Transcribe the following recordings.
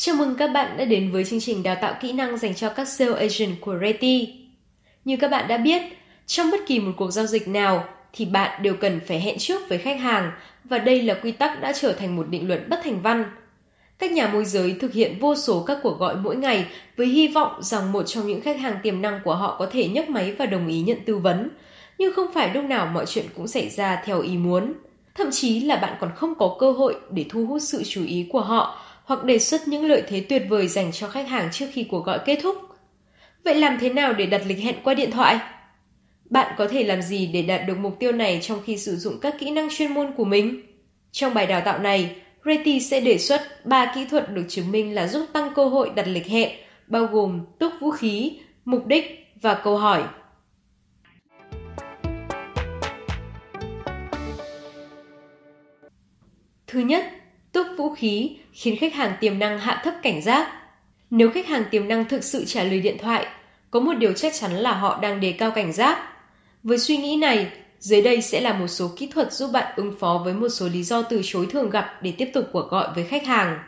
Chào mừng các bạn đã đến với chương trình đào tạo kỹ năng dành cho các sales agent của Reti. Như các bạn đã biết, trong bất kỳ một cuộc giao dịch nào thì bạn đều cần phải hẹn trước với khách hàng và đây là quy tắc đã trở thành một định luật bất thành văn. Các nhà môi giới thực hiện vô số các cuộc gọi mỗi ngày với hy vọng rằng một trong những khách hàng tiềm năng của họ có thể nhấc máy và đồng ý nhận tư vấn, nhưng không phải lúc nào mọi chuyện cũng xảy ra theo ý muốn. Thậm chí là bạn còn không có cơ hội để thu hút sự chú ý của họ hoặc đề xuất những lợi thế tuyệt vời dành cho khách hàng trước khi cuộc gọi kết thúc. Vậy làm thế nào để đặt lịch hẹn qua điện thoại? Bạn có thể làm gì để đạt được mục tiêu này trong khi sử dụng các kỹ năng chuyên môn của mình? Trong bài đào tạo này, Reti sẽ đề xuất 3 kỹ thuật được chứng minh là giúp tăng cơ hội đặt lịch hẹn, bao gồm túc vũ khí, mục đích và câu hỏi. Thứ nhất, vũ khí khiến khách hàng tiềm năng hạ thấp cảnh giác. Nếu khách hàng tiềm năng thực sự trả lời điện thoại, có một điều chắc chắn là họ đang đề cao cảnh giác. Với suy nghĩ này, dưới đây sẽ là một số kỹ thuật giúp bạn ứng phó với một số lý do từ chối thường gặp để tiếp tục cuộc gọi với khách hàng.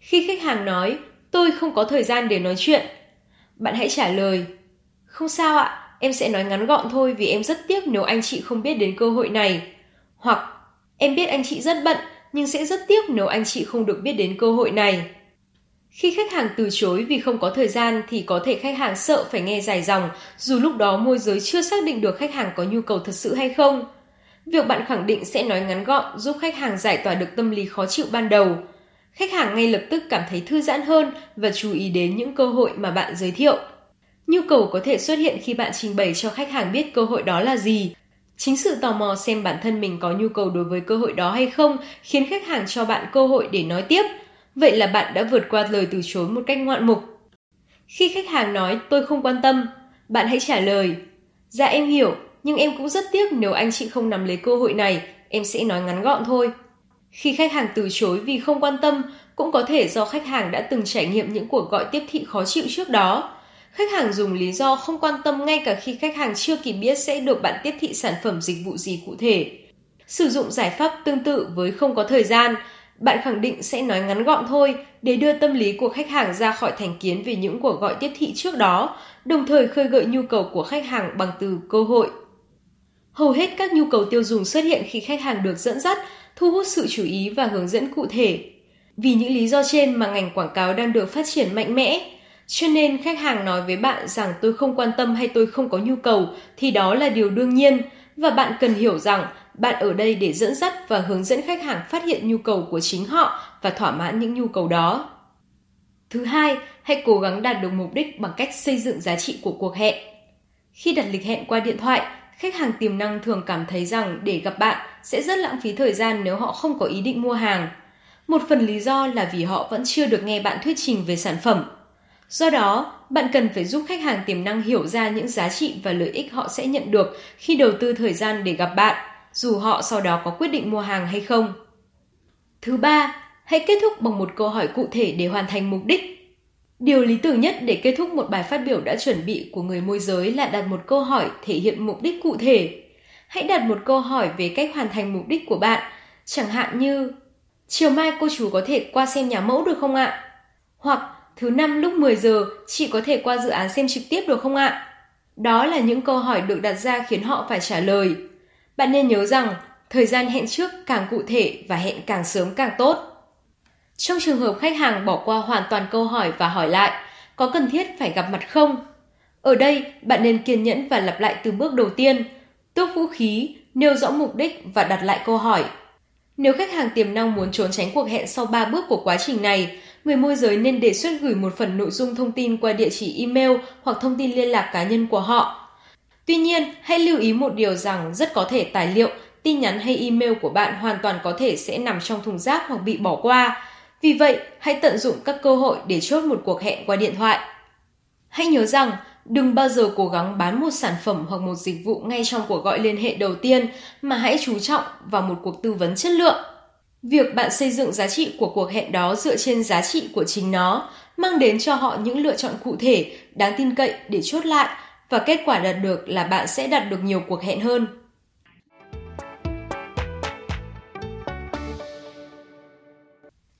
Khi khách hàng nói, tôi không có thời gian để nói chuyện, bạn hãy trả lời, không sao ạ, em sẽ nói ngắn gọn thôi vì em rất tiếc nếu anh chị không biết đến cơ hội này. Hoặc, em biết anh chị rất bận, nhưng sẽ rất tiếc nếu anh chị không được biết đến cơ hội này. Khi khách hàng từ chối vì không có thời gian thì có thể khách hàng sợ phải nghe dài dòng, dù lúc đó môi giới chưa xác định được khách hàng có nhu cầu thật sự hay không. Việc bạn khẳng định sẽ nói ngắn gọn giúp khách hàng giải tỏa được tâm lý khó chịu ban đầu. Khách hàng ngay lập tức cảm thấy thư giãn hơn và chú ý đến những cơ hội mà bạn giới thiệu. Nhu cầu có thể xuất hiện khi bạn trình bày cho khách hàng biết cơ hội đó là gì. Chính sự tò mò xem bản thân mình có nhu cầu đối với cơ hội đó hay không khiến khách hàng cho bạn cơ hội để nói tiếp – Vậy là bạn đã vượt qua lời từ chối một cách ngoạn mục. Khi khách hàng nói tôi không quan tâm, bạn hãy trả lời Dạ em hiểu, nhưng em cũng rất tiếc nếu anh chị không nắm lấy cơ hội này, em sẽ nói ngắn gọn thôi. Khi khách hàng từ chối vì không quan tâm, cũng có thể do khách hàng đã từng trải nghiệm những cuộc gọi tiếp thị khó chịu trước đó. Khách hàng dùng lý do không quan tâm ngay cả khi khách hàng chưa kịp biết sẽ được bạn tiếp thị sản phẩm dịch vụ gì cụ thể. Sử dụng giải pháp tương tự với không có thời gian, bạn khẳng định sẽ nói ngắn gọn thôi để đưa tâm lý của khách hàng ra khỏi thành kiến về những cuộc gọi tiếp thị trước đó, đồng thời khơi gợi nhu cầu của khách hàng bằng từ cơ hội. Hầu hết các nhu cầu tiêu dùng xuất hiện khi khách hàng được dẫn dắt, thu hút sự chú ý và hướng dẫn cụ thể. Vì những lý do trên mà ngành quảng cáo đang được phát triển mạnh mẽ, cho nên khách hàng nói với bạn rằng tôi không quan tâm hay tôi không có nhu cầu thì đó là điều đương nhiên và bạn cần hiểu rằng bạn ở đây để dẫn dắt và hướng dẫn khách hàng phát hiện nhu cầu của chính họ và thỏa mãn những nhu cầu đó. Thứ hai, hãy cố gắng đạt được mục đích bằng cách xây dựng giá trị của cuộc hẹn. Khi đặt lịch hẹn qua điện thoại, khách hàng tiềm năng thường cảm thấy rằng để gặp bạn sẽ rất lãng phí thời gian nếu họ không có ý định mua hàng. Một phần lý do là vì họ vẫn chưa được nghe bạn thuyết trình về sản phẩm. Do đó, bạn cần phải giúp khách hàng tiềm năng hiểu ra những giá trị và lợi ích họ sẽ nhận được khi đầu tư thời gian để gặp bạn dù họ sau đó có quyết định mua hàng hay không. Thứ ba, hãy kết thúc bằng một câu hỏi cụ thể để hoàn thành mục đích. Điều lý tưởng nhất để kết thúc một bài phát biểu đã chuẩn bị của người môi giới là đặt một câu hỏi thể hiện mục đích cụ thể. Hãy đặt một câu hỏi về cách hoàn thành mục đích của bạn, chẳng hạn như Chiều mai cô chú có thể qua xem nhà mẫu được không ạ? Hoặc thứ năm lúc 10 giờ chị có thể qua dự án xem trực tiếp được không ạ? Đó là những câu hỏi được đặt ra khiến họ phải trả lời. Bạn nên nhớ rằng thời gian hẹn trước càng cụ thể và hẹn càng sớm càng tốt. Trong trường hợp khách hàng bỏ qua hoàn toàn câu hỏi và hỏi lại, có cần thiết phải gặp mặt không? Ở đây, bạn nên kiên nhẫn và lặp lại từ bước đầu tiên, tước vũ khí, nêu rõ mục đích và đặt lại câu hỏi. Nếu khách hàng tiềm năng muốn trốn tránh cuộc hẹn sau 3 bước của quá trình này, người môi giới nên đề xuất gửi một phần nội dung thông tin qua địa chỉ email hoặc thông tin liên lạc cá nhân của họ Tuy nhiên, hãy lưu ý một điều rằng rất có thể tài liệu, tin nhắn hay email của bạn hoàn toàn có thể sẽ nằm trong thùng rác hoặc bị bỏ qua. Vì vậy, hãy tận dụng các cơ hội để chốt một cuộc hẹn qua điện thoại. Hãy nhớ rằng, đừng bao giờ cố gắng bán một sản phẩm hoặc một dịch vụ ngay trong cuộc gọi liên hệ đầu tiên mà hãy chú trọng vào một cuộc tư vấn chất lượng. Việc bạn xây dựng giá trị của cuộc hẹn đó dựa trên giá trị của chính nó, mang đến cho họ những lựa chọn cụ thể, đáng tin cậy để chốt lại và kết quả đạt được là bạn sẽ đạt được nhiều cuộc hẹn hơn.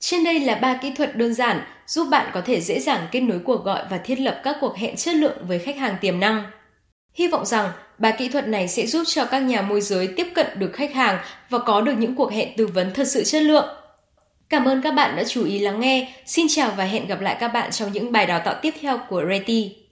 Trên đây là ba kỹ thuật đơn giản giúp bạn có thể dễ dàng kết nối cuộc gọi và thiết lập các cuộc hẹn chất lượng với khách hàng tiềm năng. Hy vọng rằng ba kỹ thuật này sẽ giúp cho các nhà môi giới tiếp cận được khách hàng và có được những cuộc hẹn tư vấn thật sự chất lượng. Cảm ơn các bạn đã chú ý lắng nghe. Xin chào và hẹn gặp lại các bạn trong những bài đào tạo tiếp theo của Reti.